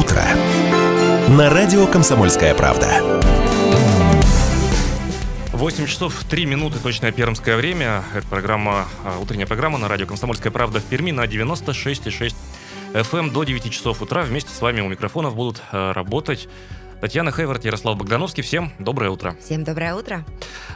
утро» на радио «Комсомольская правда». 8 часов 3 минуты, точное пермское время. Это программа, а, утренняя программа на радио «Комсомольская правда» в Перми на 96,6 FM эм до 9 часов утра. Вместе с вами у микрофонов будут а, работать Татьяна Хейвард, Ярослав Богдановский. Всем доброе утро. Всем доброе утро.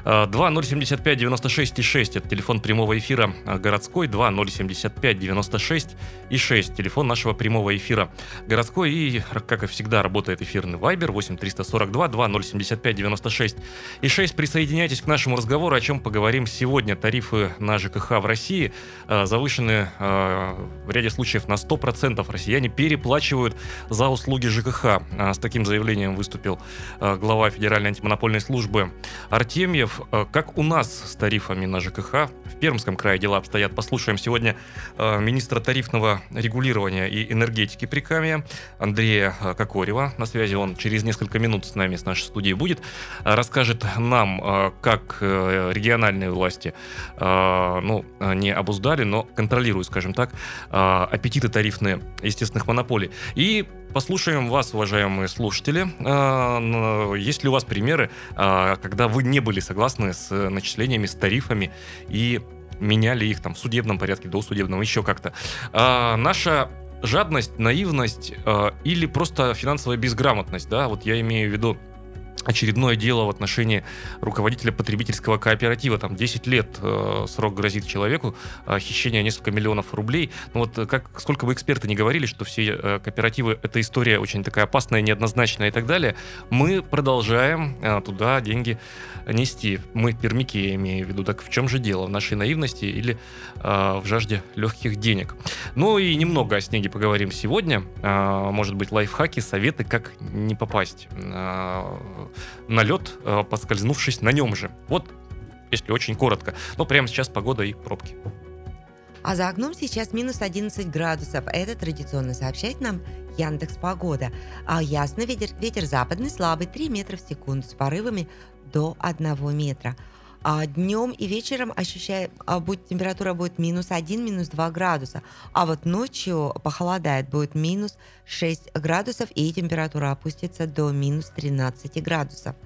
2075-96-6 – это телефон прямого эфира а, городской. 2075-96 и 6 – телефон нашего прямого эфира городской. И, как и всегда, работает эфирный вайбер 8 342 2075 96 и 6. Присоединяйтесь к нашему разговору, о чем поговорим сегодня. Тарифы на ЖКХ в России а, завышены в ряде случаев на 100%. Россияне переплачивают за услуги ЖКХ. С таким заявлением выступил э, глава Федеральной антимонопольной службы Артемьев. Э, как у нас с тарифами на ЖКХ? В Пермском крае дела обстоят. Послушаем сегодня э, министра тарифного регулирования и энергетики Прикамья Андрея Кокорева. На связи он через несколько минут с нами, с нашей студии будет. Расскажет нам, как региональные власти ну, не обуздали, но контролируют, скажем так, аппетиты тарифные естественных монополий. И послушаем вас, уважаемые слушатели. А, есть ли у вас примеры, а, когда вы не были согласны с начислениями, с тарифами и меняли их там в судебном порядке, до судебного, еще как-то? А, наша жадность, наивность или просто финансовая безграмотность, да, вот я имею в виду очередное дело в отношении руководителя потребительского кооператива. Там 10 лет э, срок грозит человеку, э, хищение несколько миллионов рублей. Ну вот э, как, сколько бы эксперты не говорили, что все э, кооперативы, эта история очень такая опасная, неоднозначная и так далее, мы продолжаем э, туда деньги нести. Мы пермики, я имею в виду. Так в чем же дело? В нашей наивности или э, в жажде легких денег? Ну и немного о снеге поговорим сегодня. Э, может быть, лайфхаки, советы, как не попасть э, на лед, э, подскользнувшись на нем же. Вот, если очень коротко. Но прямо сейчас погода и пробки. А за окном сейчас минус 11 градусов. Это традиционно сообщает нам Яндекс Погода. А ясно, ветер, ветер западный слабый 3 метра в секунду с порывами до 1 метра. А днем и вечером ощущаем, а будет, температура будет минус 1, минус 2 градуса. А вот ночью похолодает, будет минус 6 градусов, и температура опустится до минус 13 градусов.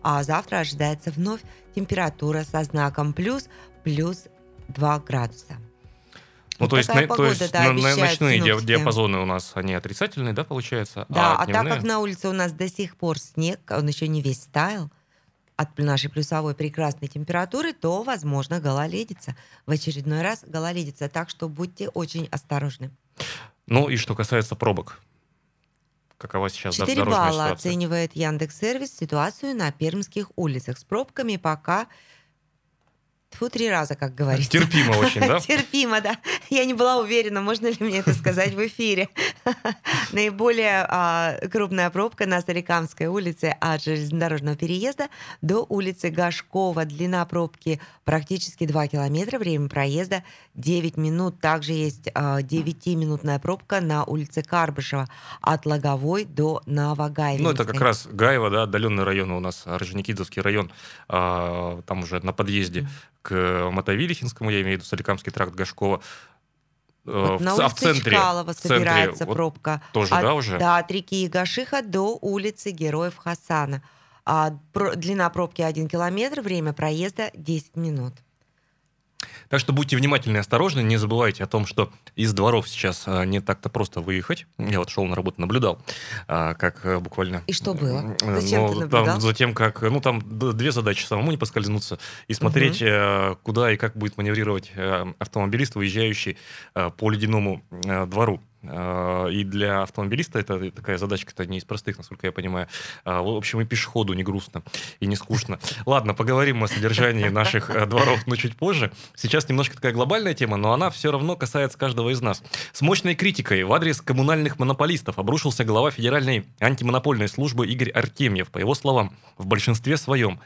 А завтра ожидается вновь температура со знаком плюс, плюс 2 градуса. Ну, то есть, на, то есть да, ночные синоптики. диапазоны у нас, они отрицательные, да, получается? Да, а, а так как на улице у нас до сих пор снег, он еще не весь стаял, от нашей плюсовой прекрасной температуры, то, возможно, гололедица. В очередной раз гололедица. Так что будьте очень осторожны. Ну и что касается пробок. Какова сейчас 4 балла ситуация? оценивает Яндекс-сервис ситуацию на пермских улицах. С пробками пока Тьфу, три раза, как говорится. Терпимо очень, да? Терпимо, да. Я не была уверена, можно ли мне это сказать в эфире. Наиболее а, крупная пробка на Старикамской улице от железнодорожного переезда до улицы Гашкова. Длина пробки практически 2 километра, время проезда 9 минут. Также есть а, 9-минутная пробка на улице Карбышева от Логовой до Новогаевинской. Ну, это как раз Гаево, да, отдаленный район у нас, Орджоникидзевский район, а, там уже на подъезде к Мотовилихинскому, я имею в виду Соликамский тракт Гашкова, э, вот в, на улице а в центре, Чкалова в центре, собирается вот пробка. Тоже, от, да, уже? Да, от реки Игашиха до улицы Героев Хасана. А, про, длина пробки 1 километр, время проезда 10 минут. Так что будьте внимательны и осторожны, не забывайте о том, что из дворов сейчас а, не так-то просто выехать. Я вот шел на работу, наблюдал, а, как э, буквально... И что было? Зачем ну, ты наблюдал? Там, затем, как... Ну, там две задачи. Самому не поскользнуться и смотреть, угу. куда и как будет маневрировать э, автомобилист, выезжающий по ледяному двору. А, и для автомобилиста это такая задачка-то не из простых, насколько я понимаю. А, в общем, и пешеходу не грустно и не скучно. Ладно, поговорим о содержании наших э, дворов, но чуть позже. Сейчас немножко такая глобальная тема, но она все равно касается каждого из нас. С мощной критикой в адрес коммунальных монополистов обрушился глава Федеральной антимонопольной службы Игорь Артемьев. По его словам, в большинстве своем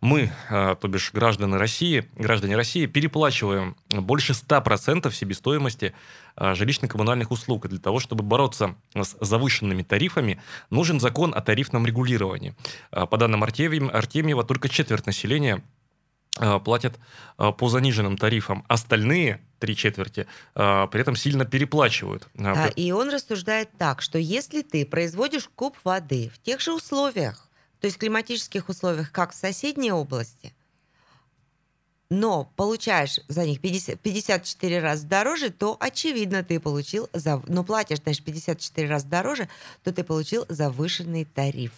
мы, э, то бишь граждане России, граждане России, переплачиваем больше 100% себестоимости э, жилищно-коммунальных услуг. И для того, чтобы бороться с завышенными тарифами, нужен закон о тарифном регулировании. Э, по данным Артемьева, только четверть населения платят по заниженным тарифам. Остальные три четверти при этом сильно переплачивают. Да, и он рассуждает так, что если ты производишь куб воды в тех же условиях, то есть климатических условиях, как в соседней области, но получаешь за них 50, 54 раза дороже, то очевидно ты получил, за, но платишь, значит, 54 раза дороже, то ты получил завышенный тариф.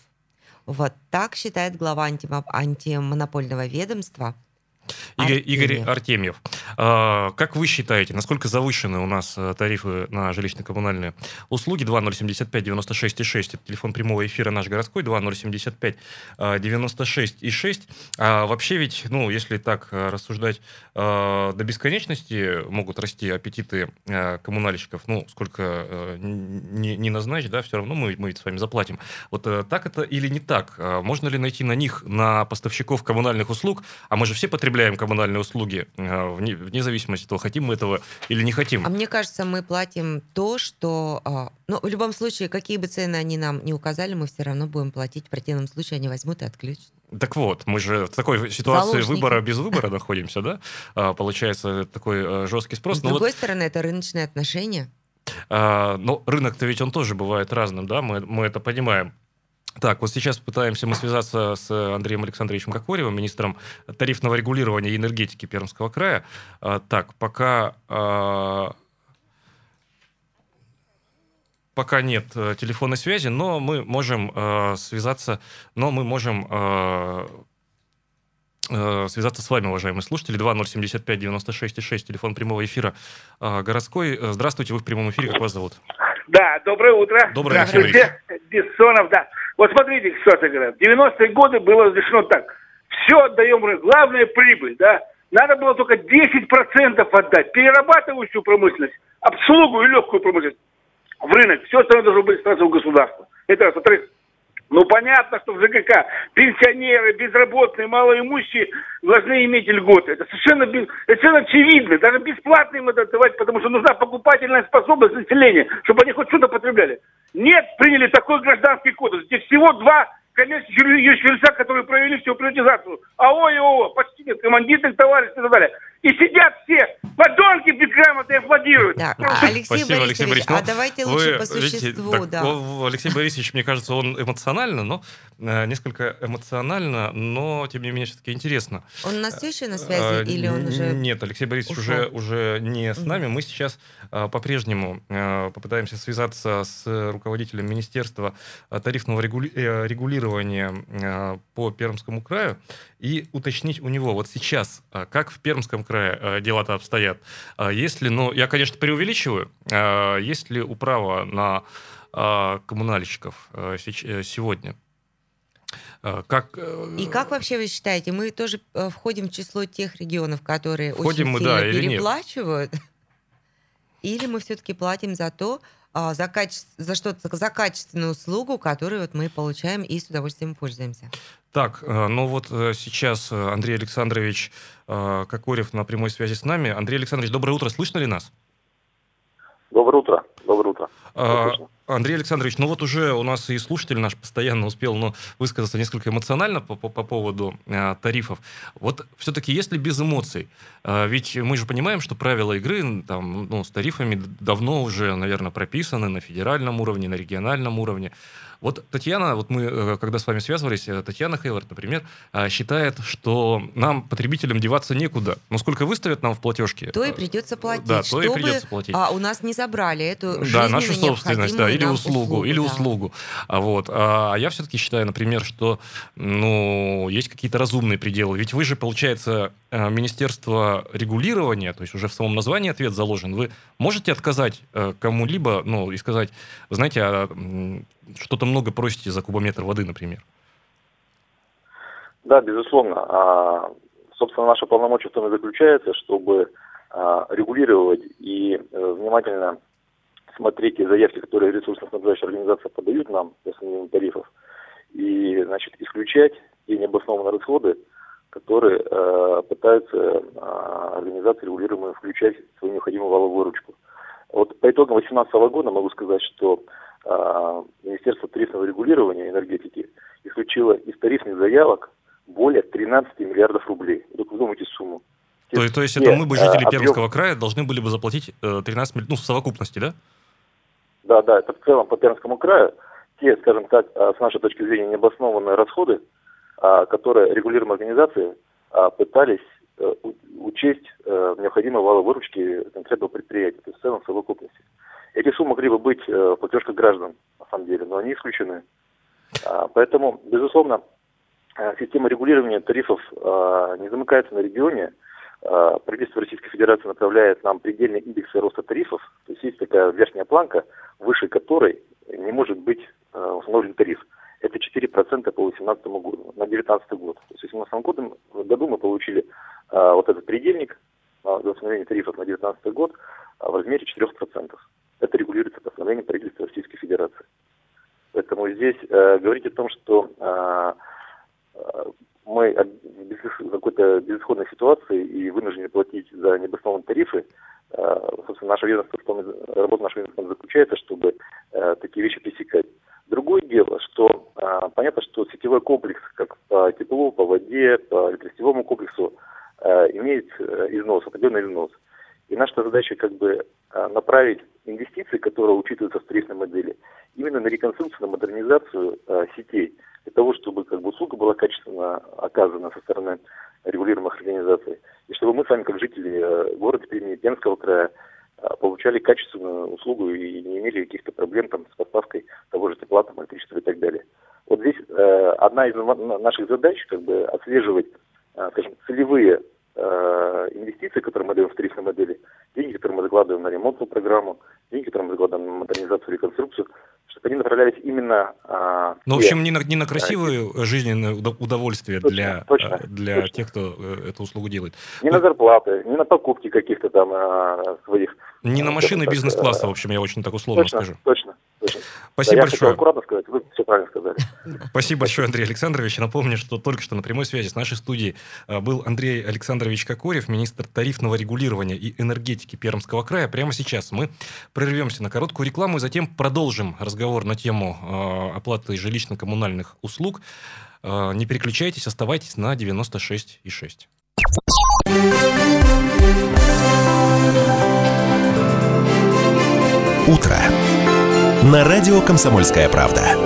Вот так считает глава антимо- антимонопольного ведомства. Игорь, Игорь Артемьев. А, Как вы считаете, насколько завышены у нас э, тарифы на жилищно-коммунальные услуги? 2075-96-6, это телефон прямого эфира наш городской, 2075-96-6. А вообще ведь, ну, если так э, рассуждать, э, до бесконечности могут расти аппетиты коммунальщиков, ну, сколько не, не назначь, да, все равно мы, мы ведь с вами заплатим. Вот так это или не так? Можно ли найти на них, на поставщиков коммунальных услуг, а мы же все потребляем коммунальные услуги, э, вне, вне зависимости от того, хотим мы этого или не хотим. А мне кажется, мы платим то, что... а, Ну, в любом случае, какие бы цены они нам не указали, мы все равно будем платить. В противном случае они возьмут и отключат. Так вот, мы же в такой ситуации Заложники. выбора без выбора находимся, да? А, Получается такой э, жесткий спрос. С Но вот, другой стороны, это рыночные отношения. а, но рынок-то ведь он тоже бывает разным, да? Мы, мы это понимаем. Так, вот сейчас пытаемся мы связаться с Андреем Александровичем Кокоревым, министром тарифного регулирования и энергетики Пермского края. А, Так, пока... а, Пока нет э, телефонной связи, но мы можем э, связаться, но мы можем э, связаться с вами, уважаемые слушатели. 2075-96-6, телефон прямого эфира городской. Здравствуйте, вы в прямом эфире, как вас зовут? Да, доброе утро. Доброе, Здравствуйте. Бессонов, да. Вот смотрите, это говорят. В 90-е годы было разрешено так. Все отдаем рынку. Главное прибыль, да. Надо было только 10% отдать. Перерабатывающую промышленность, обслугу и легкую промышленность в рынок. Все остальное должно быть сразу у государства. Это раз. Во-вторых, ну, понятно, что в ЖКХ пенсионеры, безработные, малоимущие должны иметь льготы. Это совершенно, это совершенно очевидно. Даже бесплатно им это давать, потому что нужна покупательная способность населения, чтобы они хоть что-то потребляли. Нет, приняли такой гражданский кодекс, где всего два коммерческих юри- юридических лица, которые провели всю приватизацию. АО и ООО, почти нет, командитных товарищей и так далее. И сидят все, подонки безграмотные, аплодируют. Да, Просто а, Алексей Спасибо, Борисович, Алексей Борисович. а Ну, давайте Вы, лучше по видите, существу, так, да. о, Алексей Борисович, мне кажется, он эмоционально, но э, несколько эмоционально, но тем не менее все-таки интересно. Он у нас все еще на А, связи или он уже... Нет, Алексей Борисович ушел? уже, уже не с нами. Мы сейчас а, по-прежнему а, попытаемся связаться с руководителем Министерства а, тарифного регули- э, регулирования а, по Пермскому краю и уточнить у него, вот сейчас, а, как в Пермском крае а, дела-то обстоят. А, Если, ну, я, конечно, преувеличиваю, а, есть ли управа на а, коммунальщиков сеч- э, сегодня? Как, э, И как вообще вы считаете, мы тоже э, входим в число тех регионов, которые Входим очень мы, сильно да, или переплачивают? Или мы все-таки платим за то, за, каче- за что-то, за качественную услугу, которую вот мы получаем и с удовольствием пользуемся? Так, э, ну вот э, сейчас э, Андрей Александрович Кокорев на прямой связи с нами. Андрей Александрович, доброе утро, слышно ли нас? Доброе утро. Доброе утро. А. Андрей Александрович, ну вот уже у нас и слушатель наш постоянно успел ну, высказаться несколько эмоционально по, по- по поводу э, тарифов. Вот все-таки если без эмоций, э, ведь мы же понимаем, что правила игры там, ну, с тарифами давно уже, наверное, прописаны на федеральном уровне, на региональном уровне. Вот Татьяна, вот мы, э, когда с вами связывались, э, Татьяна Хейвард, например, э, считает, что нам, потребителям, деваться некуда. Но сколько выставят нам в платежке? То и э, придется платить, Да, то и придется платить. а, у нас не забрали эту Да, нашу собственность, да, или нам услугу, или да. услугу. А вот, а я все-таки считаю, например, что, ну, есть какие-то разумные пределы. Ведь вы же, получается, Министерство регулирования, то есть уже в самом названии ответ заложен. Вы можете отказать кому-либо, ну, и сказать, знаете, а, что-то много просите за кубометр воды, например. Да, безусловно. А, собственно, наше полномочия в том и заключается, чтобы а, регулировать и э, внимательно смотреть те заявки, которые ресурсно-снабжающие организации подают нам для снижения тарифов, и, значит, исключать те необоснованные расходы, которые э, пытаются э, организации регулируемые включать в свою необходимую валовую выручку. Вот по итогам 2018 года могу сказать, что Министерство тарифного регулирования энергетики исключило из тарифных заявок более 13 миллиардов рублей. Вот вы думаете сумму. То, то есть это мы бы, жители объем... Пермского края, должны были бы заплатить 13 миллиардов, ну, в совокупности, да? Да, да, это в целом по Пермскому краю те, скажем так, с нашей точки зрения, необоснованные расходы, которые регулируемые организации пытались э, учесть э, необходимые валы выручки конкретного предприятия, то есть в целом в совокупности. Эти суммы могли бы быть в платежках граждан, на самом деле, но они исключены. Поэтому, безусловно, Э, система регулирования тарифов э, не замыкается на регионе. Э, правительство Российской Федерации направляет нам предельные индексы роста тарифов. То есть есть такая верхняя планка, выше которой не может быть установлен тариф. Это 4% по 2018 году, на 2019 год. То есть в 2018 году мы получили вот этот предельник для установления тарифов на 2019 год в размере 4%. Это регулируется постановлением правительства Российской Федерации. Поэтому здесь э, говорить о том, что э, мы в какой-то безысходной ситуации и вынуждены платить за необоснованные тарифы. Э, собственно, наша ведомство, работа нашего ведомства заключается, чтобы э, такие вещи пресекать. Другое дело, что э, понятно, что сетевой комплекс, как по теплу, по воде, по электросетевому комплексу, имеет износ, определенный износ. И наша задача как бы направить инвестиции, которые учитываются в тарифной модели, именно на реконструкцию, на модернизацию сетей – для того, чтобы как бы услуга была качественно оказана со стороны регулируемых организаций, и чтобы мы с вами, как жители э, города Перми, Пермского края, э, получали качественную услугу и не имели каких-то проблем там, с поставкой того же тепла, там, электричества и так далее. Вот здесь э, одна из наших задач как бы отслеживать, э, скажем, целевые э, инвестиции, которые мы даем в тарифной модели, закладываем на ремонтную программу, деньги, которые мы закладываем на модернизацию, реконструкцию, чтобы они направлялись именно... А, ну, в общем, не на, не на красивое а, жизненное удовольствие точно, для, точно, а, для точно. тех, кто э, эту услугу делает. Не на зарплаты, не на покупки каких-то там а, своих... Не на машины бизнес-класса, в общем, я очень так условно точно, скажу. Точно, точно. Спасибо да, большое. Я аккуратно сказать, вы все правильно сказали. Спасибо большое, Андрей Александрович. Напомню, что только что на прямой связи с нашей студией а, был Андрей Александрович Кокорев, министр тарифного регулирования и энергетики Пермского края. Прямо сейчас мы прервемся на короткую рекламу и затем продолжим разговор на тему а, оплаты жилищно-коммунальных услуг. А, не переключайтесь, оставайтесь на 96,6. Утро на радио «Комсомольская правда».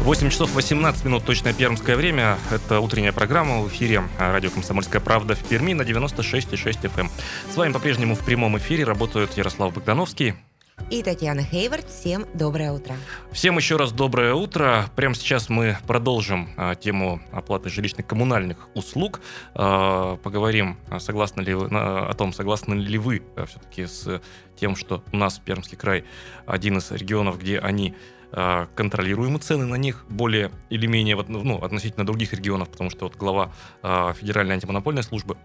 8 часов 18 минут, точное пермское время. Это утренняя программа в эфире радио «Комсомольская правда» в Перми на 96,6 FM. Эм. С вами по-прежнему в прямом эфире работают Ярослав Богдановский, и Татьяна Хейвард. Всем доброе утро. Всем еще раз доброе утро. Прямо сейчас мы продолжим а, тему оплаты жилищно-коммунальных услуг. А, поговорим, а, согласны ли вы, а, о том, согласны ли вы а, все-таки с тем, что у нас Пермский край один из регионов, где они а, контролируемы цены на них более или менее ну, относительно других регионов, потому что вот глава а, Федеральной антимонопольной службы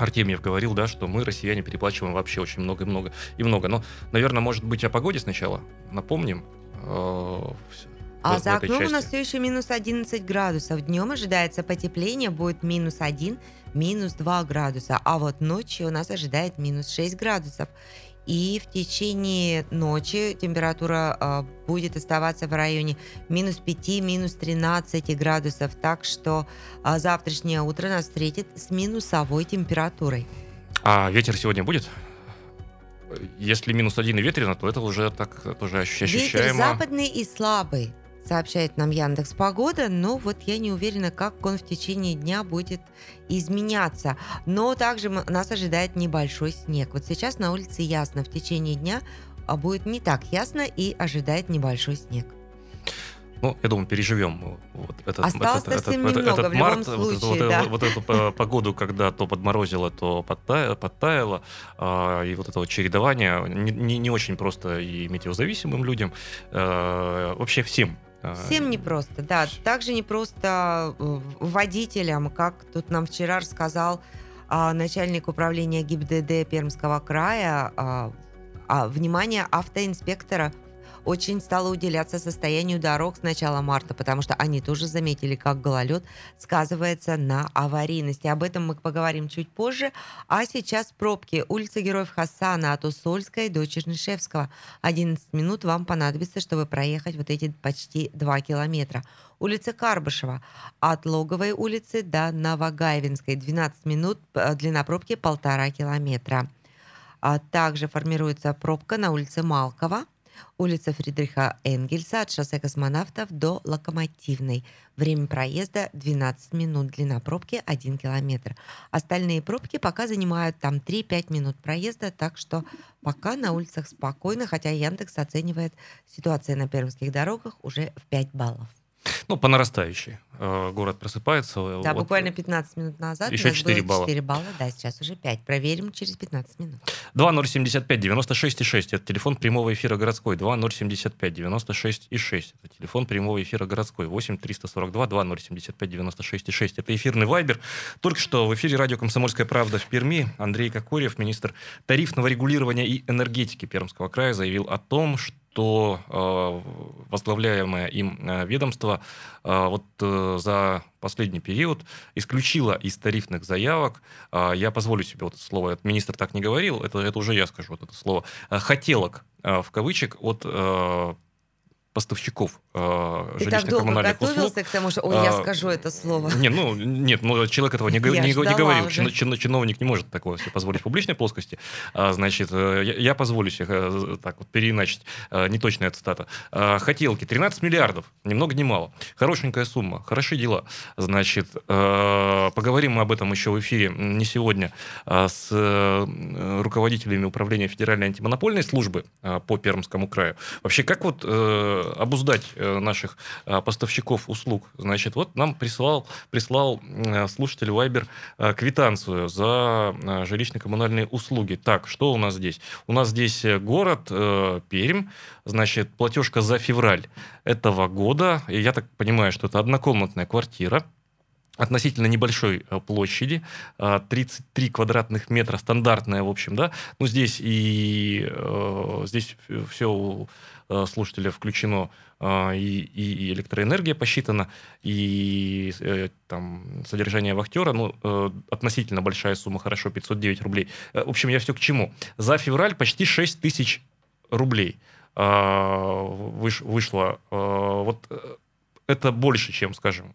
Артемьев говорил, да, что мы, россияне, переплачиваем вообще очень много и много и много. Но, наверное, может быть, о погоде сначала напомним. Э, а за окном у нас все еще минус 11 градусов. Днем ожидается потепление, будет минус 1, минус 2 градуса. А вот ночью у нас ожидает минус 6 градусов. И в течение ночи температура э, будет оставаться в районе минус 5, минус 13 градусов. Так что э, завтрашнее утро нас встретит с минусовой температурой. А ветер сегодня будет? Если минус один и ветрено, то это уже так тоже ощущаемо. Ветер западный и слабый сообщает нам Яндекс Погода, но вот я не уверена, как он в течение дня будет изменяться. Но также нас ожидает небольшой снег. Вот сейчас на улице ясно, в течение дня а будет не так ясно и ожидает небольшой снег. Ну, я думаю, переживем вот этот, Осталось этот, этот, немного, этот март, случае, вот, да. вот, вот эту погоду, когда то подморозило, то подтаяло, подтаяло а, и вот это вот чередование не, не, не очень просто и метеозависимым людям, а, вообще всем Всем непросто, да. Также непросто э, водителям, как тут нам вчера рассказал а, начальник управления ГИБДД Пермского края, а, а, внимание автоинспектора очень стало уделяться состоянию дорог с начала марта, потому что они тоже заметили, как гололед сказывается на аварийности. Об этом мы поговорим чуть позже. А сейчас пробки. Улица Героев Хасана от Усольской до Чернышевского. 11 минут вам понадобится, чтобы проехать вот эти почти 2 километра. Улица Карбышева от Логовой улицы до Новогаевинской. 12 минут, длина пробки полтора километра. А также формируется пробка на улице Малкова, улица Фридриха Энгельса от шоссе космонавтов до Локомотивной. Время проезда 12 минут, длина пробки 1 километр. Остальные пробки пока занимают там 3-5 минут проезда, так что пока на улицах спокойно, хотя Яндекс оценивает ситуацию на пермских дорогах уже в 5 баллов. Ну, по нарастающей. Э, город просыпается. Да, вот. буквально 15 минут назад Еще у нас 4 было балла. 4 балла, да, сейчас уже 5. Проверим через 15 минут. 2075 96 и 6. Это телефон прямого эфира городской. 2075 96 и 6. Это телефон прямого эфира городской. 8 342 2075 96 и 6. Это эфирный вайбер. Только что в эфире радио «Комсомольская правда» в Перми Андрей Кокорев, министр тарифного регулирования и энергетики Пермского края, заявил о том, что что э, возглавляемое им э, ведомство э, вот за последний период исключило из тарифных заявок, я позволю себе вот это слово, министр так не говорил, это, это уже я скажу вот это слово, хотелок в кавычек от поставщиков э, Ты так долго услуг. готовился к тому, что, ой, я А, скажу это слово. Не, ну, нет, ну, человек этого не, Я не, не говорил. Чин- чин- чиновник не может такого себе позволить в публичной плоскости. А, значит, э, я, я позволю себе э, так вот переиначить. Э, Неточная цитата. А, Хотелки. 13 миллиардов. Ни много ни мало. Хорошенькая сумма. Хорошие дела. Значит, э, поговорим мы об этом еще в эфире не сегодня а с э, руководителями управления Федеральной антимонопольной службы э, по Пермскому краю. Вообще, как вот э, обуздать наших э, поставщиков услуг? Значит, вот нам прислал, прислал э, слушатель Вайбер э, квитанцию за э, жилищно-коммунальные услуги. Так, что у нас здесь? У нас здесь э, город э, Пермь, значит, платежка за февраль этого года. И я так понимаю, что это однокомнатная квартира относительно небольшой э, площади, э, 33 квадратных метра, стандартная, в общем, да. Ну, здесь и э, здесь все у э, слушателя включено, э, и, и- электроэнергия посчитана, и э, там содержание вахтера, ну, э, относительно большая сумма, хорошо, 509 рублей. Э, В общем, я все к чему. За февраль почти 6 тысяч рублей э, выш- вышло. Э, Вот э, это больше, чем, скажем,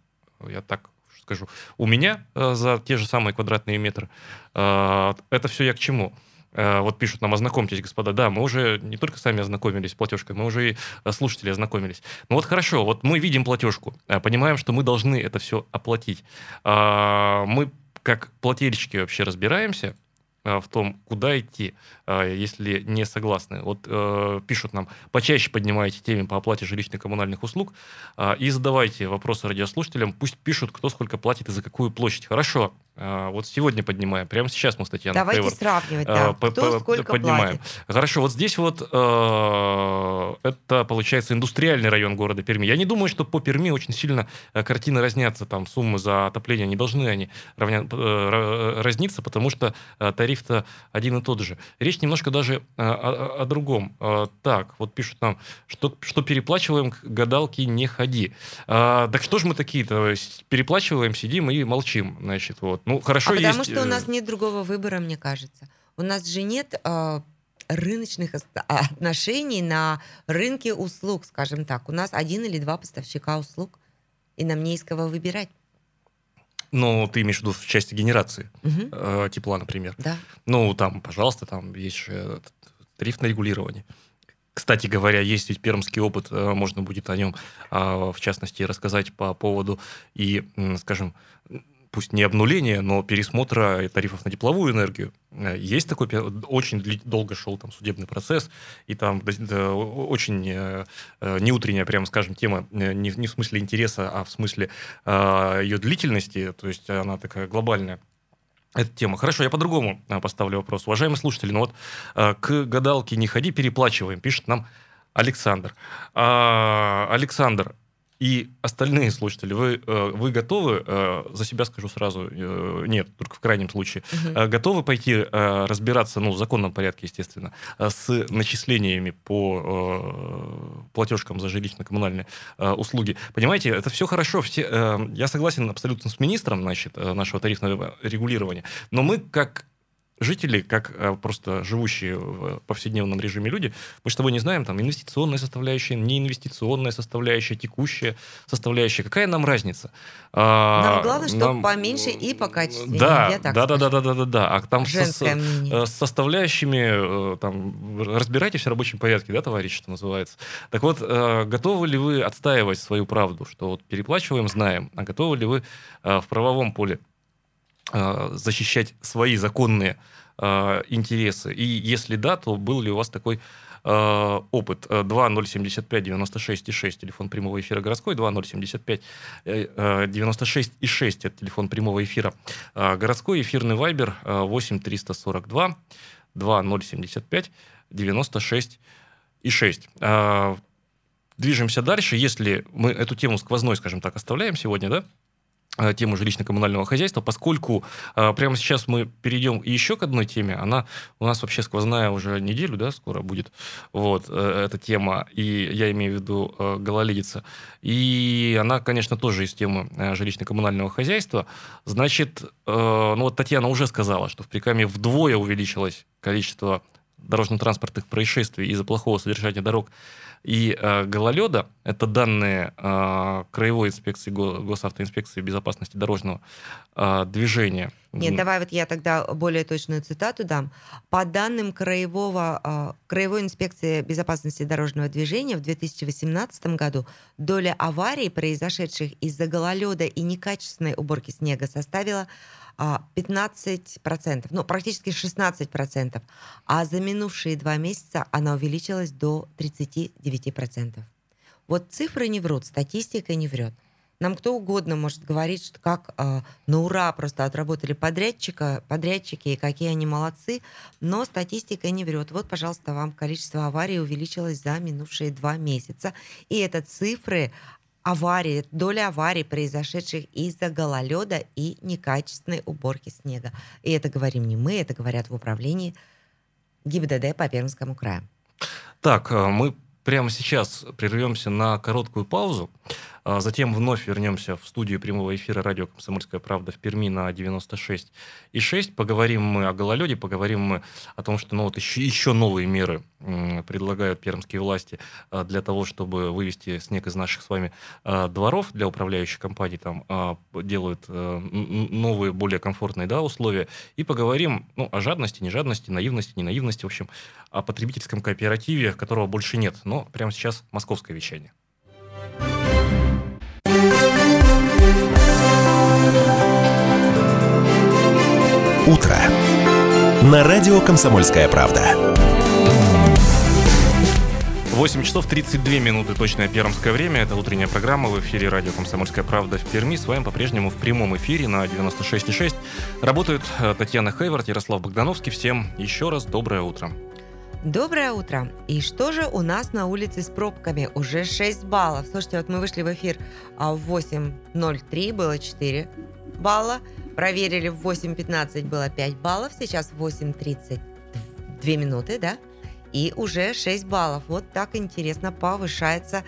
я так скажу, у меня э, за те же самые квадратные метры. Э, это все я к чему? Э, Вот пишут нам, ознакомьтесь, господа. Да, мы уже не только сами ознакомились с платежкой, мы уже и слушатели ознакомились. Ну вот хорошо, вот мы видим платежку, понимаем, что мы должны это все оплатить. Мы как плательщики вообще разбираемся в том, куда идти, э, если не согласны. Вот э, пишут нам, почаще поднимайте темы по оплате жилищно-коммунальных услуг э, и задавайте вопросы радиослушателям, пусть пишут, кто сколько платит и за какую площадь. Хорошо, э, вот сегодня поднимаем, прямо сейчас мы с Татьяной Давайте Фейвор, сравнивать, э, да, по- кто по- сколько поднимаем. платит. Хорошо, вот здесь вот э, это получается индустриальный район города Перми. Я не думаю, что по Перми очень сильно э, картины разнятся, там суммы за отопление не должны они равня- э, ра- разниться, потому что э, тариф-то один и тот же. Речь немножко даже э, о, о другом. Э, Так, вот пишут нам, что, что переплачиваем, к гадалке не ходи. А, так что же мы такие-то? Переплачиваем, сидим и молчим, значит, вот. Ну, хорошо а потому есть... что у э, нас нет другого выбора, мне кажется. У нас же нет э, рыночных а, отношений на рынке услуг, скажем так. У нас один или два поставщика услуг, и нам не из кого выбирать. Ну, ты имеешь в виду в части генерации Мгм. э, тепла, например. Да. Ну, там, пожалуйста, там есть же этот тарифное регулирование. Кстати говоря, есть ведь пермский опыт, э, можно будет о нем, а, в частности, рассказать по поводу и, скажем, пусть не обнуления, но пересмотра тарифов на тепловую энергию. Э, Есть такой, очень долго шел там судебный процесс, и там да, очень э, э, неутренняя, прямо скажем, тема, э, не, не в смысле интереса, а в смысле э, ее длительности, то есть она такая глобальная. Эта тема. Хорошо, я по-другому поставлю вопрос. Уважаемые слушатели, ну вот к гадалке не ходи, переплачиваем, пишет нам Александр. А, Александр, И остальные слушатели, вы, э, вы готовы, э, за себя скажу сразу, э, нет, только в крайнем случае, Мгм. готовы пойти разбираться, ну, в законном порядке, естественно, с начислениями по платежкам за жилищно-коммунальные услуги? Понимаете, это все хорошо, все, я согласен абсолютно с министром, значит, нашего тарифного регулирования, но мы, как жители, как э, просто живущие в повседневном режиме люди, мы с тобой не знаем, там, инвестиционная составляющая, неинвестиционная составляющая, текущая составляющая. Какая нам разница? А, Нам главное, чтобы поменьше и покачественнее, Да, да, да, да, да, да, да, да. А там со- Женское мнение. э, с составляющими, э, там, разбирайтесь в рабочем порядке, да, товарищ, что называется. Так вот, готовы ли вы отстаивать свою правду, что вот переплачиваем, знаем, а готовы ли вы в правовом поле защищать свои законные э, интересы? И если да, то был ли у вас такой э, опыт? Э, 2075 96 и 6, телефон прямого эфира городской, 2075 э, э, 96 и 6, это телефон прямого эфира э, городской, эфирный вайбер э, 8 342 2075 96 и 6. Э, Движемся дальше. Если мы эту тему сквозной, скажем так, оставляем сегодня, да, э, тему жилищно-коммунального хозяйства, поскольку э, прямо сейчас мы перейдем еще к одной теме. Она у нас вообще сквозная уже неделю, да, скоро будет, вот, э, эта тема, и я имею в виду э, гололедица. И она, конечно, тоже из темы э, жилищно-коммунального хозяйства. Значит, э, ну вот Татьяна уже сказала, что в Прикаме вдвое увеличилось количество дорожно-транспортных происшествий из-за плохого содержания дорог и э, гололеда. Это данные э, Краевой инспекции, Го- Госавтоинспекции безопасности дорожного э, движения. Нет, давай вот я тогда более точную цитату дам. По данным Краевого, а, Краевой инспекции безопасности дорожного движения в 2018 году доля аварий, произошедших из-за гололеда и некачественной уборки снега, составила а, 15%, ну, практически 16%, а за минувшие два месяца она увеличилась до 39%. Вот цифры не врут, статистика не врет. Нам кто угодно может говорить, что как э, на ура просто отработали подрядчика, подрядчики, и какие они молодцы, но статистика не врет. Вот, пожалуйста, вам количество аварий увеличилось за минувшие два месяца. И это цифры аварий, доля аварий, произошедших из-за гололеда и некачественной уборки снега. И это говорим не мы, это говорят в управлении ГИБДД по Пермскому краю. Так, э, мы прямо сейчас прервемся на короткую паузу, а затем вновь вернемся в студию прямого эфира радио «Комсомольская правда» в Перми на 96 и 6. Поговорим мы о гололеде, поговорим мы о том, что ну, вот еще, еще новые меры предлагают пермские власти а, для того, чтобы вывести снег из наших с вами а, дворов для управляющих компаний, там а, делают а, н- новые, более комфортные да, условия. И поговорим ну, о жадности, не жадности, наивности, не наивности, в общем, о потребительском кооперативе, которого больше нет. Но прямо сейчас московское вещание. Утро. На радио «Комсомольская правда». 8 часов 32 минуты точное пермское время. Это утренняя программа в эфире радио «Комсомольская правда» в Перми. С вами по-прежнему в прямом эфире на 96,6 работают э, Татьяна Хейвард, Ярослав Богдановский. Всем еще раз доброе утро. Доброе утро. И что же у нас на улице с пробками? Уже 6 баллов. Слушайте, вот мы вышли в эфир а, в 8.03, было 4 балла. Проверили в 8.15, было 5 баллов. Сейчас 8.30, 2 минуты, да? И уже 6 баллов. Вот так интересно повышается,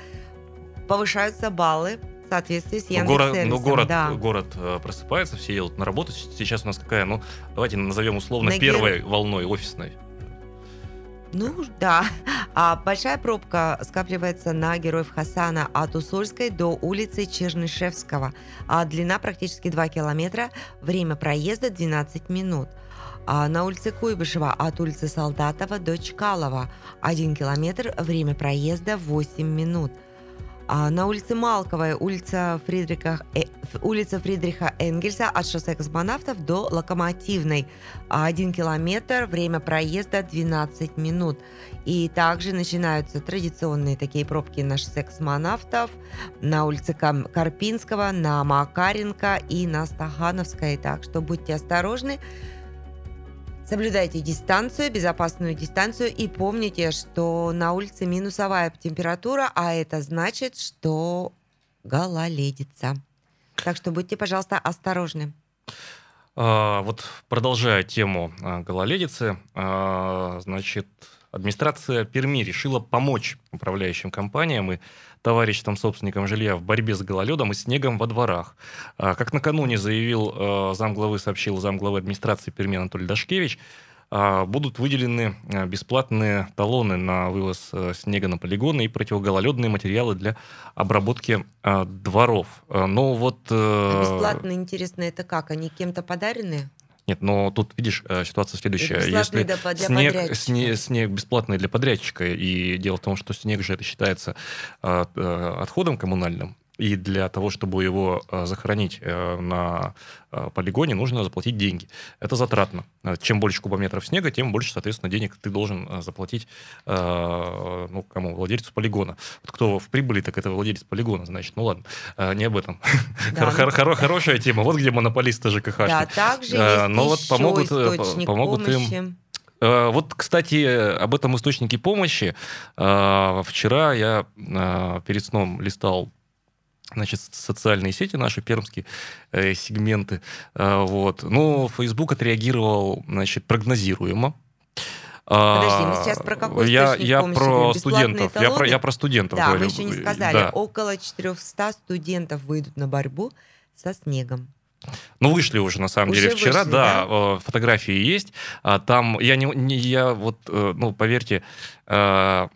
повышаются баллы в соответствии с Ну, город, Яндекс.Сервисом. ну, город, да. город э, просыпается, все едут на работу. Сейчас у нас какая, ну, давайте назовем условно На первой волной офисной. Ну, да. А большая пробка скапливается на Героев Хасана от Усольской до улицы Чернышевского. А длина практически 2 километра, время проезда 12 минут. А на улице Куйбышева от улицы Солдатова до Чкалова 1 километр, время проезда 8 минут. А на улице Малковой, улица Фридриха, э, улица Фридриха Энгельса от шоссе космонавтов до Локомотивной. Один километр, время проезда 12 минут. И также начинаются традиционные такие пробки на шоссе космонавтов, на улице Карпинского, на Макаренко и на Стахановской. Так что будьте осторожны. Соблюдайте дистанцию, безопасную дистанцию и помните, что на улице минусовая температура, а это значит, что гололедица. Так что будьте, пожалуйста, осторожны. А, вот продолжая тему а, гололедицы, а, значит, администрация Перми решила помочь управляющим компаниям и товарищам собственникам жилья в борьбе с гололедом и снегом во дворах. А, Как накануне заявил а, замглавы, сообщил замглавы администрации Перми Анатолий Дашкевич, а, будут выделены а, бесплатные талоны на вывоз а, снега на полигоны и противогололедные материалы для обработки а, дворов. Но вот... А э, бесплатно, интересно, это как? Они кем-то подарены? Нет, но тут, видишь, э, ситуация следующая. Если для снег, подрядчика. сне- снег бесплатный для подрядчика, и дело в том, что снег же это считается э, э, отходом коммунальным, и для того, чтобы его э, захоронить э, на э, полигоне, нужно заплатить деньги. Это затратно. Чем больше кубометров снега, тем больше, соответственно, денег ты должен заплатить ну, кому? Владельцу полигона. Вот кто в прибыли, так это владелец полигона, значит. Ну ладно, не об этом. Да, Хор- хор- Хорошая тема. Вот где монополисты ЖКХ. Да, также есть но вот помогут, помогут им помощи. Э, Вот, кстати, об этом источнике помощи. Вчера я перед сном листал значит, социальные сети наши, пермские э, сегменты. Э, Вот. Ну, Facebook отреагировал, значит, прогнозируемо. Подожди, мы А, сейчас про какой я, я про студентов. Я про, я про студентов Да, говорю. вы еще не сказали. Да. Около 400 студентов выйдут на борьбу со снегом. Ну, вышли уже, на самом Уже деле, вчера, вышли, да, э, фотографии есть. А Там, я не, не- я вот, э, ну, поверьте, э,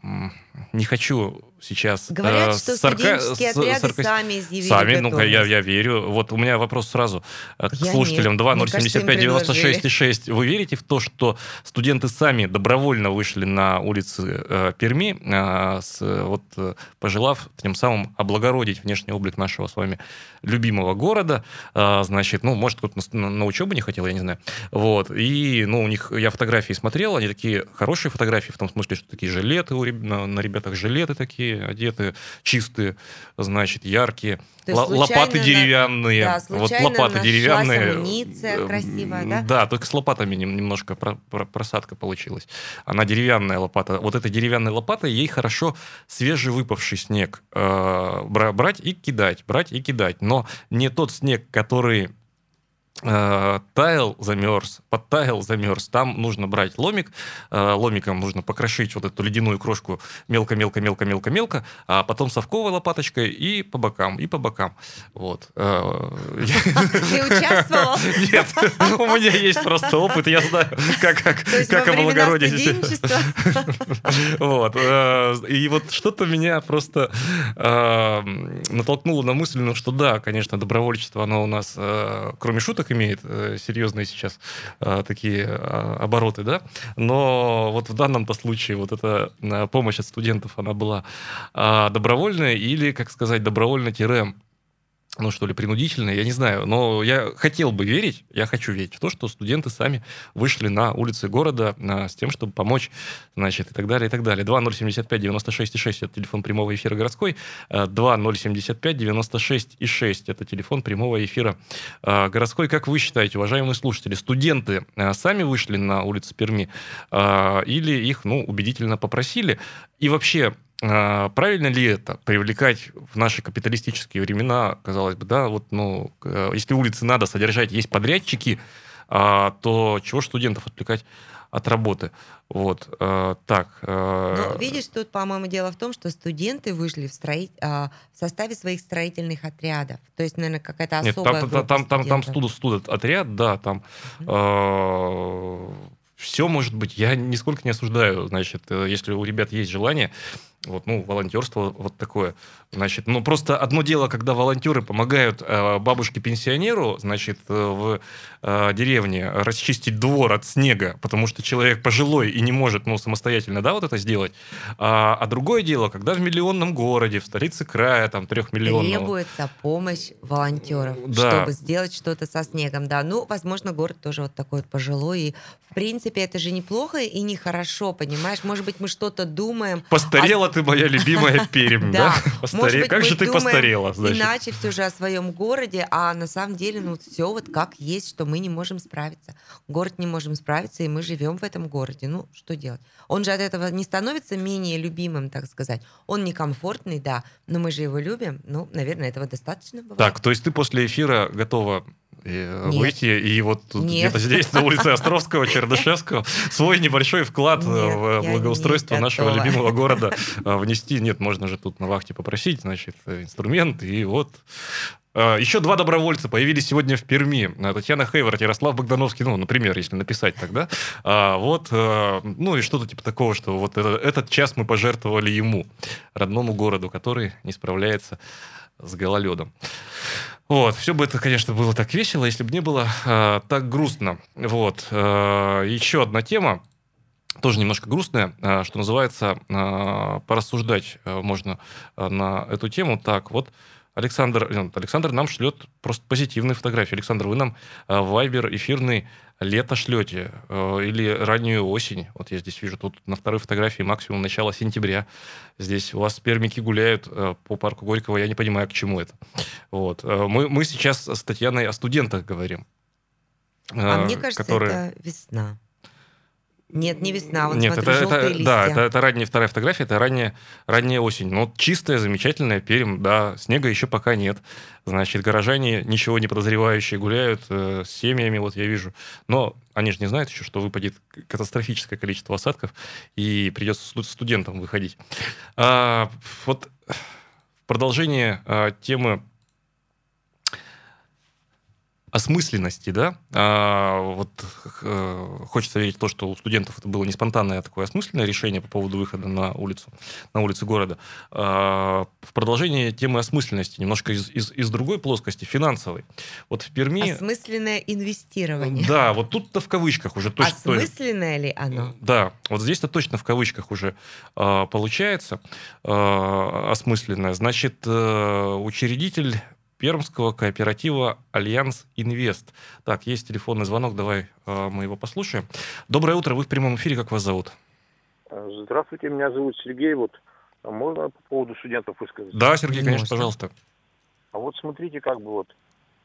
не хочу сейчас... э, Говорят, что сарка- студенческие отряды сарка- сами изъявили Сами, ну-ка, я, готовность. я верю. Вот у меня вопрос сразу э, к Я слушателям. нет. 2 Мне кажется, им 075 96 предложили. 6. Вы верите в то, что студенты сами добровольно вышли на улицы э, Перми, э, с, э, вот, э, пожелав тем самым облагородить внешний облик нашего с вами любимого города? Э, значит, ну, может, кто-то на, на учебу не хотел, я не знаю. Вот. И, ну, у них, я фотографии смотрел, они такие хорошие фотографии, в том смысле, что такие жилеты, у на, на ребятах жилеты такие одеты, чистые, значит, яркие. Случайно лопаты деревянные. да, вот лопаты деревянные. амуниция красивая, да? Да, только с лопатами нем- немножко про- про- просадка получилась. Она деревянная лопата. Вот этой деревянной лопатой ей хорошо свежевыпавший снег э, бра- брать и кидать, брать и кидать. Но не тот снег, который таял, замерз, подтаял, замерз. Там нужно брать ломик, э, ломиком нужно покрошить вот эту ледяную крошку мелко-мелко-мелко-мелко-мелко, а потом совковой лопаточкой и по бокам, и по бокам. Вот. Э, Ты участвовал? Нет, у меня есть просто опыт, я знаю, как, как, как облагородить. Вот. э, И вот что-то меня просто э, натолкнуло на мысль, ну, что да, конечно, добровольчество, оно у нас, э, кроме шуток, имеет э, серьезные сейчас э, такие э, обороты, да, но вот в данном-то случае вот эта помощь от студентов, она была добровольная или, как сказать, добровольно-тире ну что ли, принудительное, я не знаю. Но я хотел бы верить, я хочу верить в то, что студенты сами вышли на улицы города а, с тем, чтобы помочь, значит, и так далее, и так далее. 2075 96 6 это телефон прямого эфира городской, а, 2075 96 6 это телефон прямого эфира а, городской. Как вы считаете, уважаемые слушатели, студенты а, сами вышли на улицы Перми а, или их, ну, убедительно попросили? И вообще, а, Правильно ли это привлекать в наши капиталистические времена, казалось бы, да, вот, ну, э, если улицы надо содержать, есть подрядчики, а, то чего студентов отвлекать от работы? Вот, э, так. э, Ну, видишь, тут, по-моему, дело в том, что студенты вышли в, строить, а, в составе своих строительных отрядов. То есть, наверное, какая-то Нет, особая там, группа там, там, там студентов. студент, студент отряд, да, там все может быть. Я нисколько не осуждаю, значит, если у ребят есть желание, вот, ну, волонтерство вот такое, значит, ну, просто одно дело, когда волонтеры помогают э, бабушке-пенсионеру, значит, э, в э, деревне расчистить двор от снега, потому что человек пожилой и не может, ну, самостоятельно, да, вот это сделать, а, а другое дело, когда в миллионном городе, в столице края, там, трехмиллионного, Требуется помощь волонтеров, Да. чтобы сделать что-то со снегом. Да, ну, возможно, город тоже вот такой вот пожилой. И, в принципе, это же неплохо и нехорошо, понимаешь? Может быть, мы что-то думаем. А- ты моя любимая Пермь, да? Постаре- быть, Как же ты постарела, значит. Иначе все же о своем городе, а на самом деле, ну, все вот как есть, что мы не можем справиться. Город не можем справиться, и мы живем в этом городе. Ну, что делать? Он же от этого не становится менее любимым, так сказать. Он некомфортный, да, но мы же его любим. Ну, наверное, этого достаточно бывает. Так, то есть ты после эфира готова э, Нет. выйти и вот где-то здесь, на улице Островского, Чердышевского, свой небольшой вклад э, Нет, в я благоустройство нашего готова. любимого города э, внести. Нет, можно же тут на вахте попросить, значит, э, инструмент, и вот Э, Еще два добровольца появились сегодня в Перми. Э, Татьяна Хейворт, Ярослав Богдановский, ну, например, если написать тогда. А, вот, э, ну и что-то типа такого, что вот это- этот час мы пожертвовали ему, родному городу, который не справляется с гололедом. Вот, все бы это, конечно, было так весело, если бы не было э, так грустно. Вот, э, еще одна тема, тоже немножко грустная, э, что называется, э, порассуждать э, можно на эту тему. Так, вот Александр, э, Александр нам шлет просто позитивные фотографии. Александр, вы нам э, Вайбер эфирный лето шлете э, или раннюю осень. Вот я здесь вижу, тут на второй фотографии максимум начала сентября. Здесь у вас пермики гуляют по парку Горького, я не понимаю, к чему это. Вот. Мы, мы сейчас с Татьяной о студентах говорим. А мне кажется, которые- это весна. Нет, не весна. Вот Нет, смотрю, это, это, листья. да, это, это ранняя вторая фотография, это ранняя, ранняя осень. Ну, вот чистая, замечательная Пермь, да, снега еще пока нет. Значит, горожане, ничего не подозревающие, гуляют э, с семьями, вот я вижу. Но они же не знают еще, что выпадет катастрофическое количество осадков, и придется сту- студентам выходить. А, вот в продолжение а, темы осмысленности, да, а, вот э, хочется верить в то, что у студентов это было не спонтанное, а такое осмысленное решение по поводу выхода на улицу, на улицы города. А, в продолжение темы осмысленности, немножко из, из, из другой плоскости, финансовой. Вот в Перми... Осмысленное инвестирование. Да, вот тут-то в кавычках уже точно... Осмысленное ли оно? Да, вот здесь-то точно в кавычках уже э, получается э, осмысленное. Значит, э, учредитель пермского кооператива «Альянс Инвест». Так, есть телефонный звонок, давай э, мы его послушаем. Доброе утро, вы в прямом эфире, как вас зовут? Здравствуйте, меня зовут Сергей. Вот а можно по поводу студентов высказать? Да, Сергей, конечно, Можно. пожалуйста. А вот смотрите, как бы вот,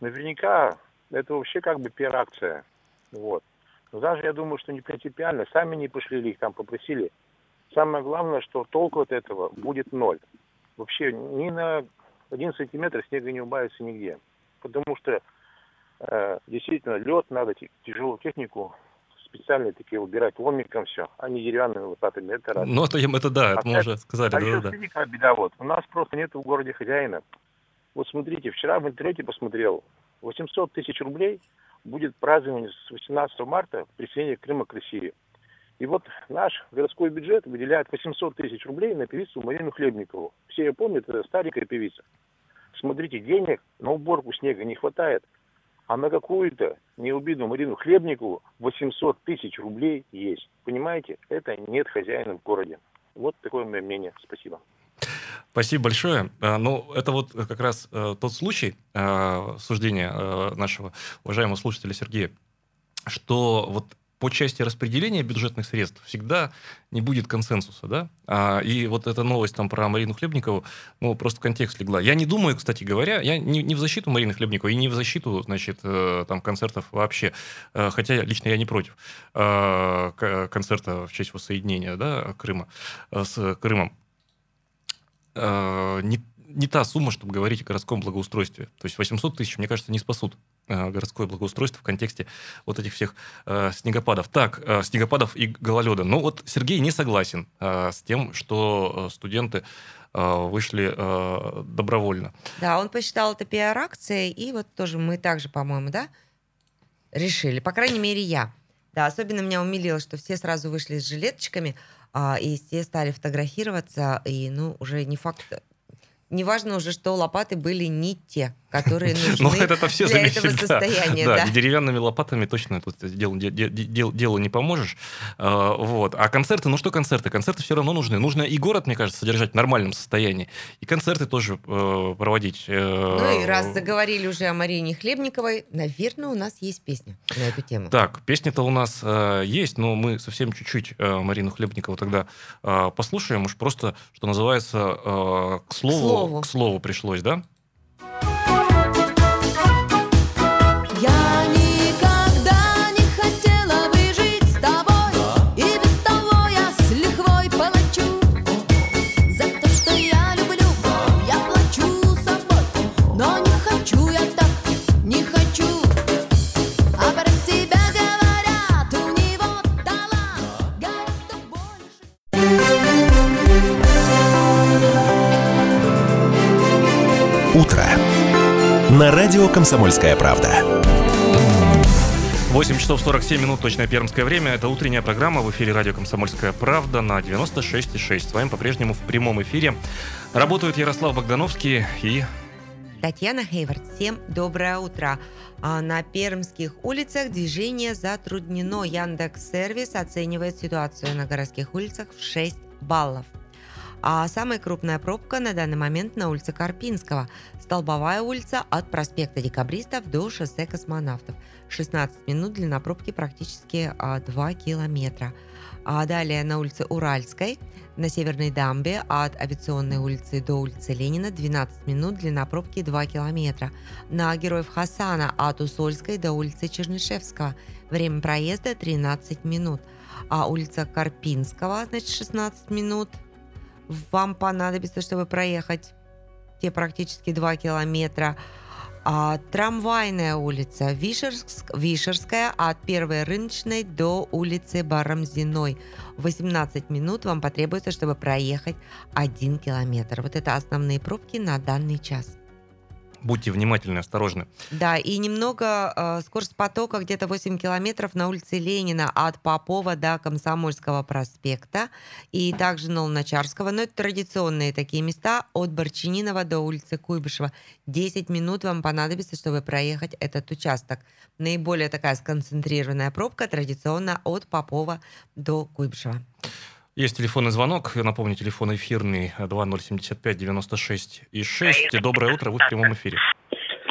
наверняка это вообще как бы пиар-акция. Вот. Но даже я думаю, что не принципиально. Сами не пошли или их там попросили. Самое главное, что толку от этого будет ноль. Вообще ни на один сантиметр снега не убавится нигде. Потому что э, действительно лед надо тяжелую технику специально такие убирать ломиком все, а не деревянными лопатами. Это раз. Ну, это, это да, это мы А уже сказали. А еще, Да, да, да. какая беда вот. У нас просто нет в городе хозяина. Вот смотрите, вчера в интернете посмотрел. 800 тысяч рублей будет празднование с 18 марта присоединения Крыма к России. И вот наш городской бюджет выделяет 800 тысяч рублей на певицу Марину Хлебникову. Все ее помнят, это старенькая певица. Смотрите, денег на уборку снега не хватает. А на какую-то неубитую Марину Хлебникову 800 тысяч рублей есть. Понимаете? Это нет хозяина в городе. Вот такое мое мнение. Спасибо. Спасибо большое. А, Ну, это вот как раз э, тот случай э, суждения э, нашего уважаемого слушателя Сергея, что вот по части распределения бюджетных средств всегда не будет консенсуса, да? А, и вот эта новость там про Марину Хлебникову, ну, просто в контекст легла. Я не думаю, кстати говоря, я не, не в защиту Марины Хлебниковой и не в защиту, значит, э, там, концертов вообще. Э, хотя лично я не против э, концерта в честь воссоединения, да, Крыма э, с Крымом э, не, не та сумма, чтобы говорить о городском благоустройстве. То есть 800 тысяч, мне кажется, не спасут э, городское благоустройство в контексте вот этих всех э, снегопадов. Так, э, снегопадов и гололеда. Ну вот Сергей не согласен э, с тем, что э, студенты э, вышли э, добровольно. Да, он посчитал это пиар-акцией, и вот тоже мы также, по-моему, да, решили. По крайней мере, я. Да, особенно меня умилило, что все сразу вышли с жилеточками, а, и все стали фотографироваться, и, ну, уже не факт... Неважно уже, что лопаты были не те. Которые Ну, нужны это все для этого состояния. Да, Да. деревянными лопатами точно тут делу, де- де- де- делу не поможешь. А, Вот. А концерты, ну что концерты? Концерты все равно нужны. Нужно и город, мне кажется, содержать в нормальном состоянии, и концерты тоже э, проводить. э, Ну и раз заговорили уже о Марине Хлебниковой, наверное, у нас есть песня на эту тему. Так, песня-то у нас э, есть, но мы совсем чуть-чуть э, Марину Хлебникову тогда э, послушаем. Уж просто, что называется, э, к слову, слову. к слову пришлось, да? Радио «Комсомольская правда». 8 часов 47 минут, точное пермское время. Это утренняя программа в эфире радио «Комсомольская правда» на 96,6. С вами по-прежнему в прямом эфире работают Ярослав Богдановский и... Татьяна Хейвард, всем доброе утро. А на пермских улицах движение затруднено. Яндекс Сервис оценивает ситуацию на городских улицах в 6 баллов. А самая крупная пробка на данный момент на улице Карпинского. Столбовая улица от проспекта Декабристов до шоссе Космонавтов. 16 минут, длина пробки практически а, 2 километра. А далее на улице Уральской, на Северной дамбе от авиационной улицы до улицы Ленина 12 минут, длина пробки 2 километра. На Героев Хасана от Усольской до улицы Чернышевского время проезда 13 минут. А улица Карпинского, значит, 16 минут. Вам понадобится, чтобы проехать те практически 2 километра. А, трамвайная улица Вишерск- Вишерская от первой рыночной до улицы Барамзиной. 18 минут вам потребуется, чтобы проехать 1 километр. Вот это основные пробки на данный час. Будьте внимательны, осторожны. Да, и немного э, скорость потока где-то 8 километров на улице Ленина от Попова до Комсомольского проспекта и также на Луначарского. Но это традиционные такие места от Борчининова до улицы Куйбышева. 10 минут вам понадобится, чтобы проехать этот участок. Наиболее такая сконцентрированная пробка традиционно от Попова до Куйбышева. Есть телефонный звонок. Я напомню, телефон эфирный 2075 96 и 6. Доброе утро, вы в прямом эфире.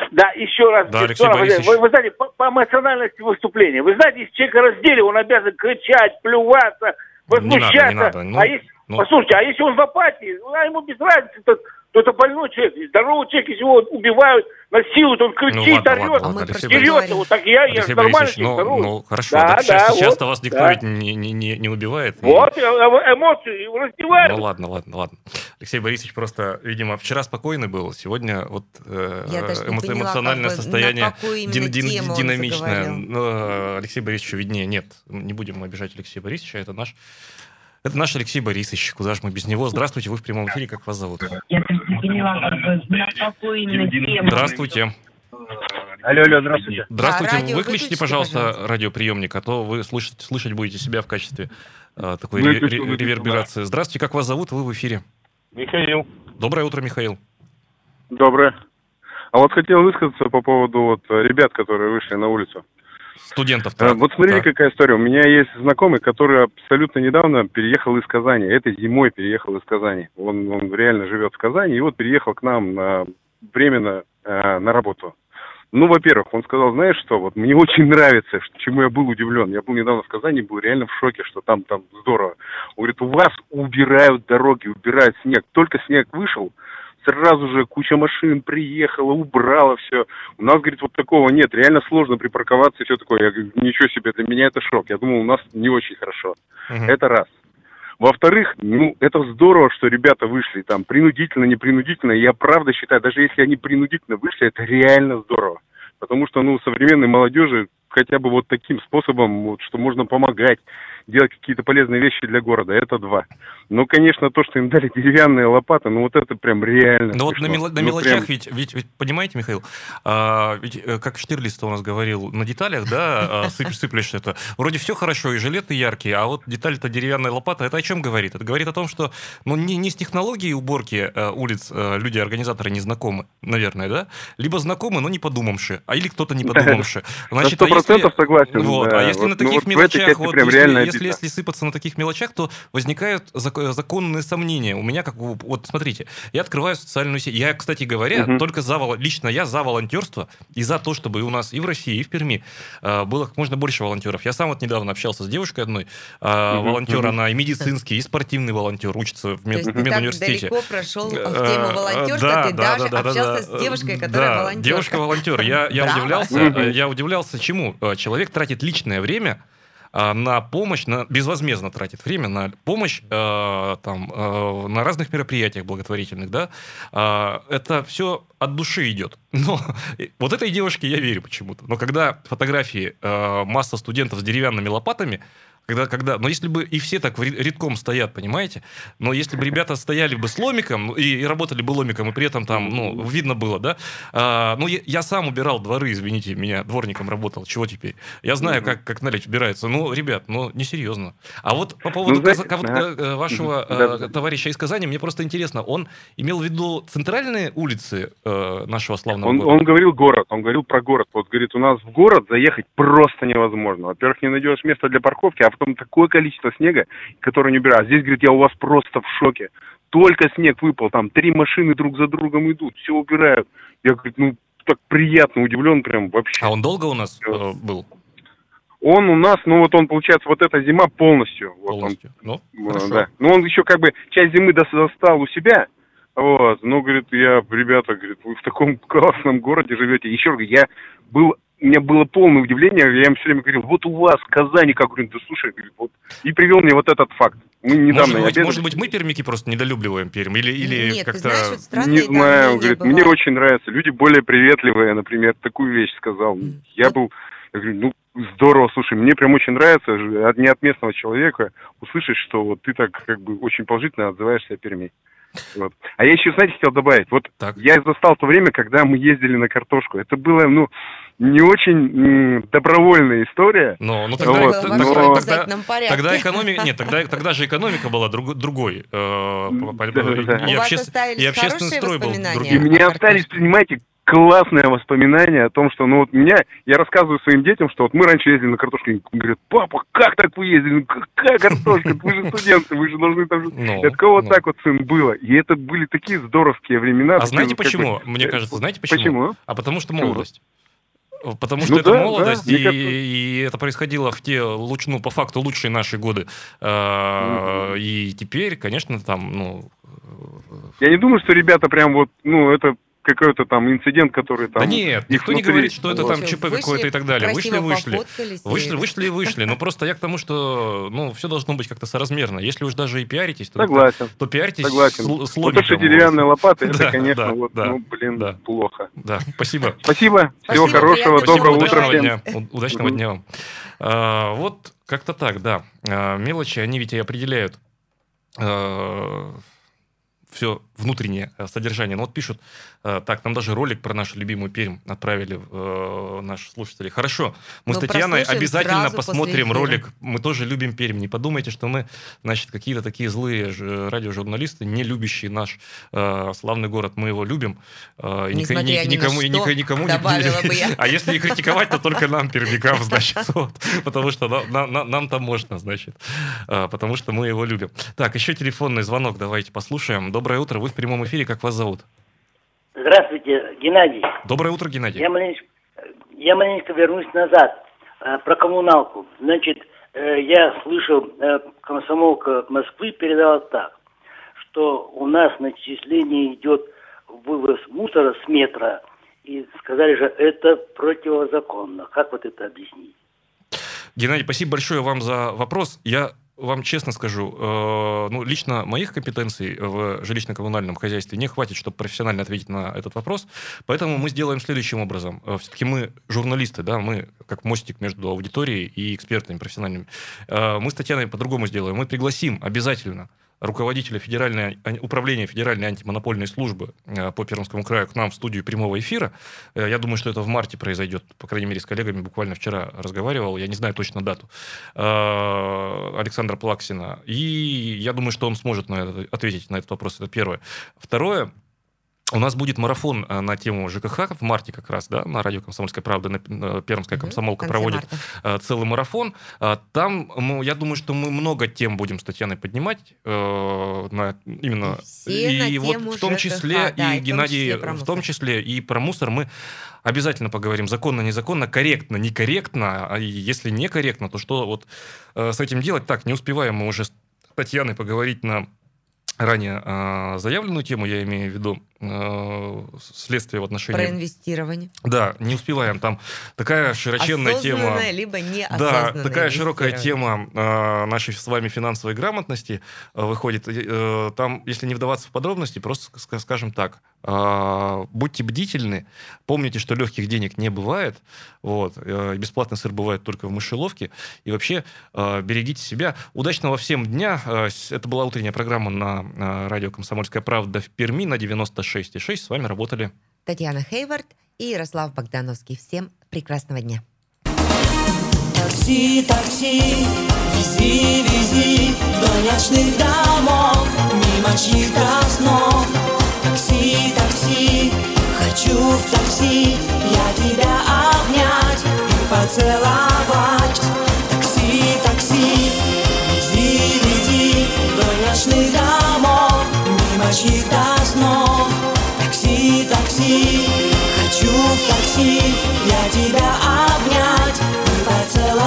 Да, еще раз. Да, Алексей Виктор Борисович. Вы, вы знаете, по, по эмоциональности выступления. Вы знаете, если человека раздели, он обязан кричать, плюваться, Не надо, возмущаться. не надо. Ну, а если, ну. Послушайте, а если он в апатии, а ему без разницы, то, то это больной человек. Здоровый человек, если его убивают, насилуют, он кричит, Ну, ладно, орет, ладно, про- дерется. Вот так я, я Алексей же нормальный Борисович, человек, ну, здоровый. ну, хорошо, Да, так да, сейчас, вот, сейчас-то вас никто да. ведь не, не, не, не убивает. и- Вот, э, э, эмоции раздевают. Ну ладно, ладно, ладно. Алексей Борисович просто, видимо, вчера спокойный был, сегодня вот э, Я эмо- поняла, эмоциональное как бы, состояние дин- дин- динамичное. Но, э, Алексей Борисовичу виднее. Нет, не будем обижать Алексея Борисовича, это наш это наш Алексей Борисович, куда же мы без него? Здравствуйте, вы в прямом эфире, как вас зовут? Я даже не поняла, как бы, на какую именно тему. Здравствуйте. Алло, алло, здравствуйте. Здравствуйте, радио выключите, выключите, пожалуйста, пожалуйста. радиоприемник, а то вы слышать, слышать будете себя в качестве э, такой Выключу, ре- реверберации. Здравствуйте, как вас зовут? Вы в эфире. Михаил. Доброе утро, Михаил. Доброе. А вот хотел высказаться по поводу вот ребят, которые вышли на улицу. Студентов. Э, так, Вот смотрите, так. какая история. У меня есть знакомый, который абсолютно недавно переехал из Казани. Этой зимой переехал из Казани. Он, он реально живет в Казани и вот переехал к нам на, временно э, на работу. Ну, во-первых, он сказал, знаешь что, вот мне очень нравится, чему я был удивлен. Я был недавно в Казани, был реально в шоке, что там, там здорово. Он говорит, у вас убирают дороги, убирают снег. Только снег вышел, сразу же куча машин приехала, убрала все. У нас, говорит, вот такого нет. Реально сложно припарковаться и все такое. Я говорю, ничего себе, для меня это шок. Я думал, у нас не очень хорошо. Мгм. Это раз. Во-вторых, ну, это здорово, что ребята вышли там принудительно, не принудительно. Я правда считаю, даже если они принудительно вышли, это реально здорово. Потому что, ну, современной молодежи хотя бы вот таким способом, вот, что можно помогать, делать какие-то полезные вещи для города, это два. Ну, конечно, то, что им дали деревянные лопаты, ну, вот это прям реально Но вот на, мело- на Ну, мелочах прям- ведь, ведь, ведь, понимаете, Михаил, а, ведь, э, как Штирлиц у нас говорил, на деталях, да, а, сып- сыплешь это. Вроде все хорошо, и жилеты яркие, а вот деталь-то деревянная лопата, это о чем говорит? Это говорит о том, что ну, не, не с технологией уборки э, улиц э, люди, организаторы не знакомы, наверное, да? Либо знакомы, но не подумавши, а или кто-то не подумавши. На сто процентов согласен. Вот, да. а если Вот, на ну, таких вот этой мелочах, вот, прям если, если, если сыпаться на таких мелочах, то возникают зак- законные сомнения. У меня, как вот смотрите, я открываю социальную сеть. Я, кстати говоря, Мгм. только за лично я за волонтерство и за то, чтобы у нас и в России, и в Перми э, было как можно больше волонтеров. Я сам вот недавно общался с девушкой одной, Мгм, волонтер, мгм. она и медицинский, и спортивный волонтер, учится в мед- медуниверситете. далеко прошел в Э, тему волонтерства, да, ты да, даже да, да, общался да. с девушкой, которая Да, волонтер. Девушка-волонтер. Я, я Браво. удивлялся, я удивлялся, чему? Э, Человек тратит личное время а, на помощь, на, безвозмездно тратит время на помощь э, там, э, на разных мероприятиях благотворительных, да, А, это все от души идет. Но вот этой девушке я верю почему-то. Но когда фотографии э, масса студентов с деревянными лопатами, когда, когда, но если бы и все так редком стоят, понимаете, но если бы ребята стояли бы с ломиком ну, и, и работали бы ломиком, и при этом там, ну, видно было, да, а, ну, я, я сам убирал дворы, извините меня, дворником работал, чего теперь? Я знаю, как, как налечь убирается. Ну, ребят, ну, несерьезно. А вот по поводу знаете, каза- ага. э, вашего э, Да, да. товарища из Казани, мне просто интересно, он имел в виду центральные улицы э, нашего славного Он, города? он говорил город, он говорил про город. Вот говорит, у нас в город заехать просто невозможно. Во-первых, не найдешь места для парковки, а потом такое количество снега, которое не убирают. Здесь, говорит, я у вас просто в шоке. Только снег выпал, там три машины друг за другом идут, все убирают. Я, говорит, ну, так приятно удивлен прям вообще. А он долго у нас э, был Он у нас, ну вот он, получается, вот эта зима полностью. Вот он полностью? Ну, хорошо. Да. Ну, он еще как бы часть зимы дос- застал у себя. Вот. Ну, говорит, я, ребята, говорит, вы в таком классном городе живете. Еще раз, говорю, я был, у меня было полное удивление, я им все время говорил, вот у вас в Казани, как, говорю, да слушай, вот. И привел мне вот этот факт. Мы недавно может, быть, обедали. может быть, мы пермяки просто недолюбливаем Пермь? Или, или Нет, ты как-то... знаешь, вот странные Не знаю, мнения говорит, мне очень нравится. Люди более приветливые, например, такую вещь сказал. Я был, я говорю, ну, здорово, слушай, мне прям очень нравится не от местного человека услышать, что вот ты так как бы очень положительно отзываешься о Перми. Вот. А я еще, знаете, хотел добавить, вот Так. я застал то время, когда мы ездили на картошку. Это было, ну, не очень добровольная история. Но, ну тогда, Вот, было т- в но- тогда- тогда- тогда экономика, нет, тогда, тогда же экономика была друг- другой, э, Да, да. и, У вас обще- остались и общественный строй был воспоминания? И другим. мне о остались, понимаете, классное воспоминание о том, что, ну вот меня, я рассказываю своим детям, что вот мы раньше ездили на картошку, и говорят, папа, как так вы ездили? Ну какая картошка? Вы же студенты, вы же должны там... жить». Ну, такого вот ну. так вот, сын, было. И это были такие здоровские времена. А знаете почему? бы- Мне кажется, знаете почему? Почему? А потому что молодость. Потому Ну что это да, молодость, да, и, кажется- и это происходило в те, луч, ну, по факту, лучшие наши годы. А, И теперь, конечно, там, ну... Я не думаю, что ребята прям вот, ну, это какой-то там инцидент, который там... да нет, никто не внутри- говорит, что это Вот. там ЧП какое-то и так далее. Вышли, вышли. Вышли, вышли и вышли. Но просто я к тому, что ну, все должно быть как-то соразмерно. Если уж даже и пиаритесь, то, Согласен. то пиаритесь Согласен. с, с Вот то, что ломиком. деревянная лопата, это, конечно, вот, ну, блин, плохо. Да, спасибо. Спасибо, всего хорошего, доброго утра удачного всем. Удачного дня вам. А, вот как-то так, да. А, мелочи, они ведь и определяют все внутреннее э, содержание. Ну вот пишут, так, нам даже ролик про нашу любимую Пермь отправили э, наши слушатели. Хорошо, мы Ну, с Татьяной обязательно посмотрим ролик. Мы тоже любим Пермь. Не подумайте, что мы, значит, какие-то такие злые ж- радиожурналисты, не любящие наш э, славный город. Мы его любим. э, ни- ни никому, и что, никому не- бы я. А если и критиковать, то только нам, пермякам, значит. вот. Потому что на- на- на- нам там можно, значит. А, Потому что мы его любим. Так, еще телефонный звонок давайте послушаем. Доброе утро, вы в прямом эфире, как вас зовут? Здравствуйте, Геннадий. Доброе утро, Геннадий. Я маленечко, я маленечко вернусь назад э, про коммуналку. Значит, э, я слышал, э, комсомолка Москвы передала так, что у нас начисление идет вывоз мусора с метра, и сказали же, это противозаконно. Как вот это объяснить? Геннадий, спасибо большое вам за вопрос. Я вам честно скажу, э, ну, лично моих компетенций в жилищно-коммунальном хозяйстве не хватит, чтобы профессионально ответить на этот вопрос. Поэтому мы сделаем следующим образом. Э, Все-таки мы журналисты, да, мы как мостик между аудиторией и экспертами профессиональными. Э, Мы с Татьяной по-другому сделаем. Мы пригласим обязательно руководителя федеральной, ан- управления Федеральной антимонопольной службы э, по Пермскому краю к нам в студию прямого эфира. Э, Я думаю, что это в марте произойдет. По крайней мере, с коллегами буквально вчера разговаривал. Я не знаю точно дату. Э, Александра Плаксина. И я думаю, что он сможет на это- ответить на этот вопрос. Это первое. Второе. У нас будет марафон э, на тему ЖКХ в марте как раз, да, на радио «Комсомольская правда», на, Пермская комсомолка проводит марта. э, целый марафон. А, Там, ну, я думаю, что мы много тем будем с Татьяной поднимать. э, на, именно. И все на вот в том ЖКХ, числе, да, и и в том Геннадий, числе в том числе и про мусор мы обязательно поговорим. Законно, незаконно, корректно, некорректно. А и если некорректно, то что вот э, с этим делать? Так, не успеваем мы уже с Татьяной поговорить на ранее э, заявленную тему, я имею в виду э, следствие в отношении... Про инвестирование. Да, не успеваем. Там такая широченная тема. Либо Да, неосознанное такая широкая тема э, нашей с вами финансовой грамотности э, выходит. Там, если не вдаваться в подробности, просто ска- скажем так. будьте бдительны, помните, что легких денег не бывает. Вот, бесплатный сыр бывает только в мышеловке. И вообще берегите себя. Удачного всем дня. Это была утренняя программа на радио «Комсомольская правда» в Перми на 96,6. С вами работали Татьяна Хейвард и Ярослав Богдановский. Всем прекрасного дня. Такси, такси, вези, вези Вдоль ночных домов, мимо чьих-то снов Такси, такси, хочу в такси Я тебя обнять и поцеловать мимо чьих-то снов. Такси, такси, хочу в такси. Я тебя обнять и поцеловать.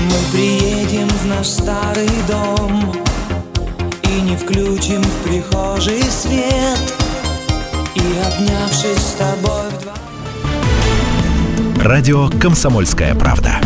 Мы приедем в наш старый дом включим в прихожей свет И обнявшись с тобой вдвоем Радио «Комсомольская правда».